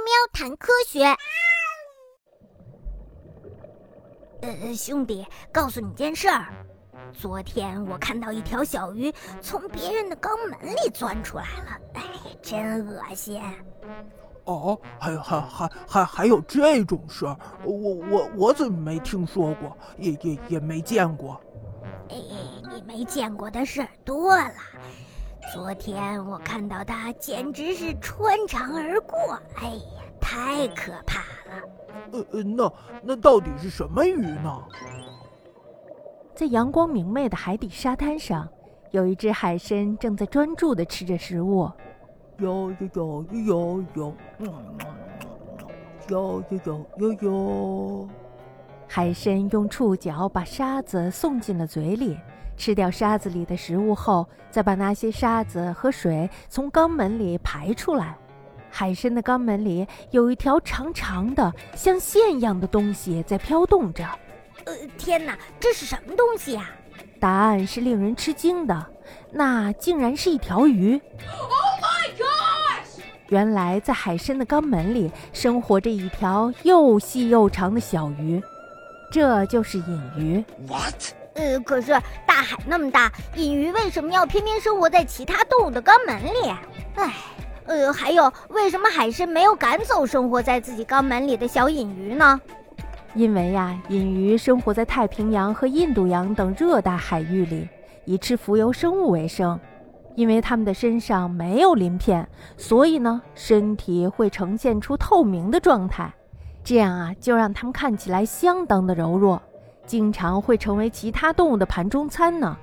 喵谈科学。呃，兄弟，告诉你件事儿。昨天我看到一条小鱼从别人的肛门里钻出来了，哎，真恶心。哦，还还还还还有这种事儿？我我我怎么没听说过，也也也没见过。哎，你没见过的事儿多了。昨天我看到它，简直是穿肠而过，哎呀，太可怕了。呃呃，那那到底是什么鱼呢？在阳光明媚的海底沙滩上，有一只海参正在专注地吃着食物。哟哟哟哟哟，哟哟哟哟哟。海参用触角把沙子送进了嘴里，吃掉沙子里的食物后，再把那些沙子和水从肛门里排出来。海参的肛门里有一条长长的、像线一样的东西在飘动着。呃，天哪，这是什么东西呀？答案是令人吃惊的，那竟然是一条鱼。Oh my gosh！原来在海参的肛门里生活着一条又细又长的小鱼，这就是隐鱼。What？呃，可是大海那么大，隐鱼为什么要偏偏生活在其他动物的肛门里？唉，呃，还有，为什么海参没有赶走生活在自己肛门里的小隐鱼呢？因为呀，隐鱼生活在太平洋和印度洋等热带海域里，以吃浮游生物为生。因为它们的身上没有鳞片，所以呢，身体会呈现出透明的状态。这样啊，就让它们看起来相当的柔弱，经常会成为其他动物的盘中餐呢。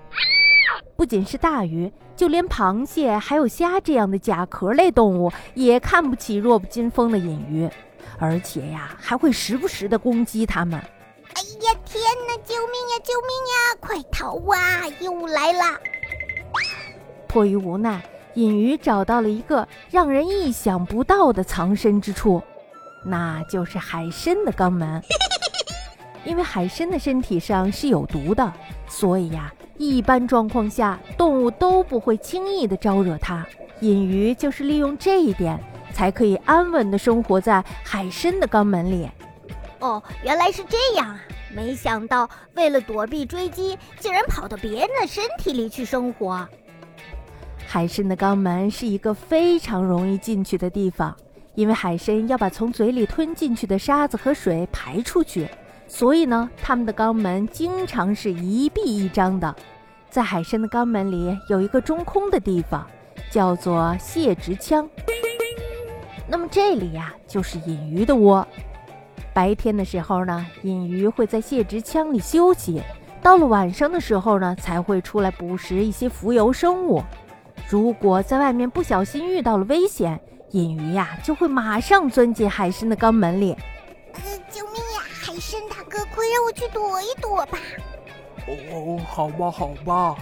不仅是大鱼，就连螃蟹还有虾这样的甲壳类动物，也看不起弱不禁风的隐鱼。而且呀，还会时不时的攻击它们。哎呀，天哪！救命呀！救命呀！快逃啊！又来了！迫于无奈，隐鱼找到了一个让人意想不到的藏身之处，那就是海参的肛门。因为海参的身体上是有毒的，所以呀，一般状况下动物都不会轻易的招惹它。隐鱼就是利用这一点。才可以安稳的生活在海参的肛门里。哦，原来是这样啊！没想到为了躲避追击，竟然跑到别人的身体里去生活。海参的肛门是一个非常容易进去的地方，因为海参要把从嘴里吞进去的沙子和水排出去，所以呢，它们的肛门经常是一闭一张的。在海参的肛门里有一个中空的地方，叫做泄殖腔。那么这里呀，就是隐鱼的窝。白天的时候呢，隐鱼会在泄殖腔里休息；到了晚上的时候呢，才会出来捕食一些浮游生物。如果在外面不小心遇到了危险，隐鱼呀就会马上钻进海参的肛门里。呃，救命医生大哥，快让我去躲一躲吧。哦，好吧，好吧。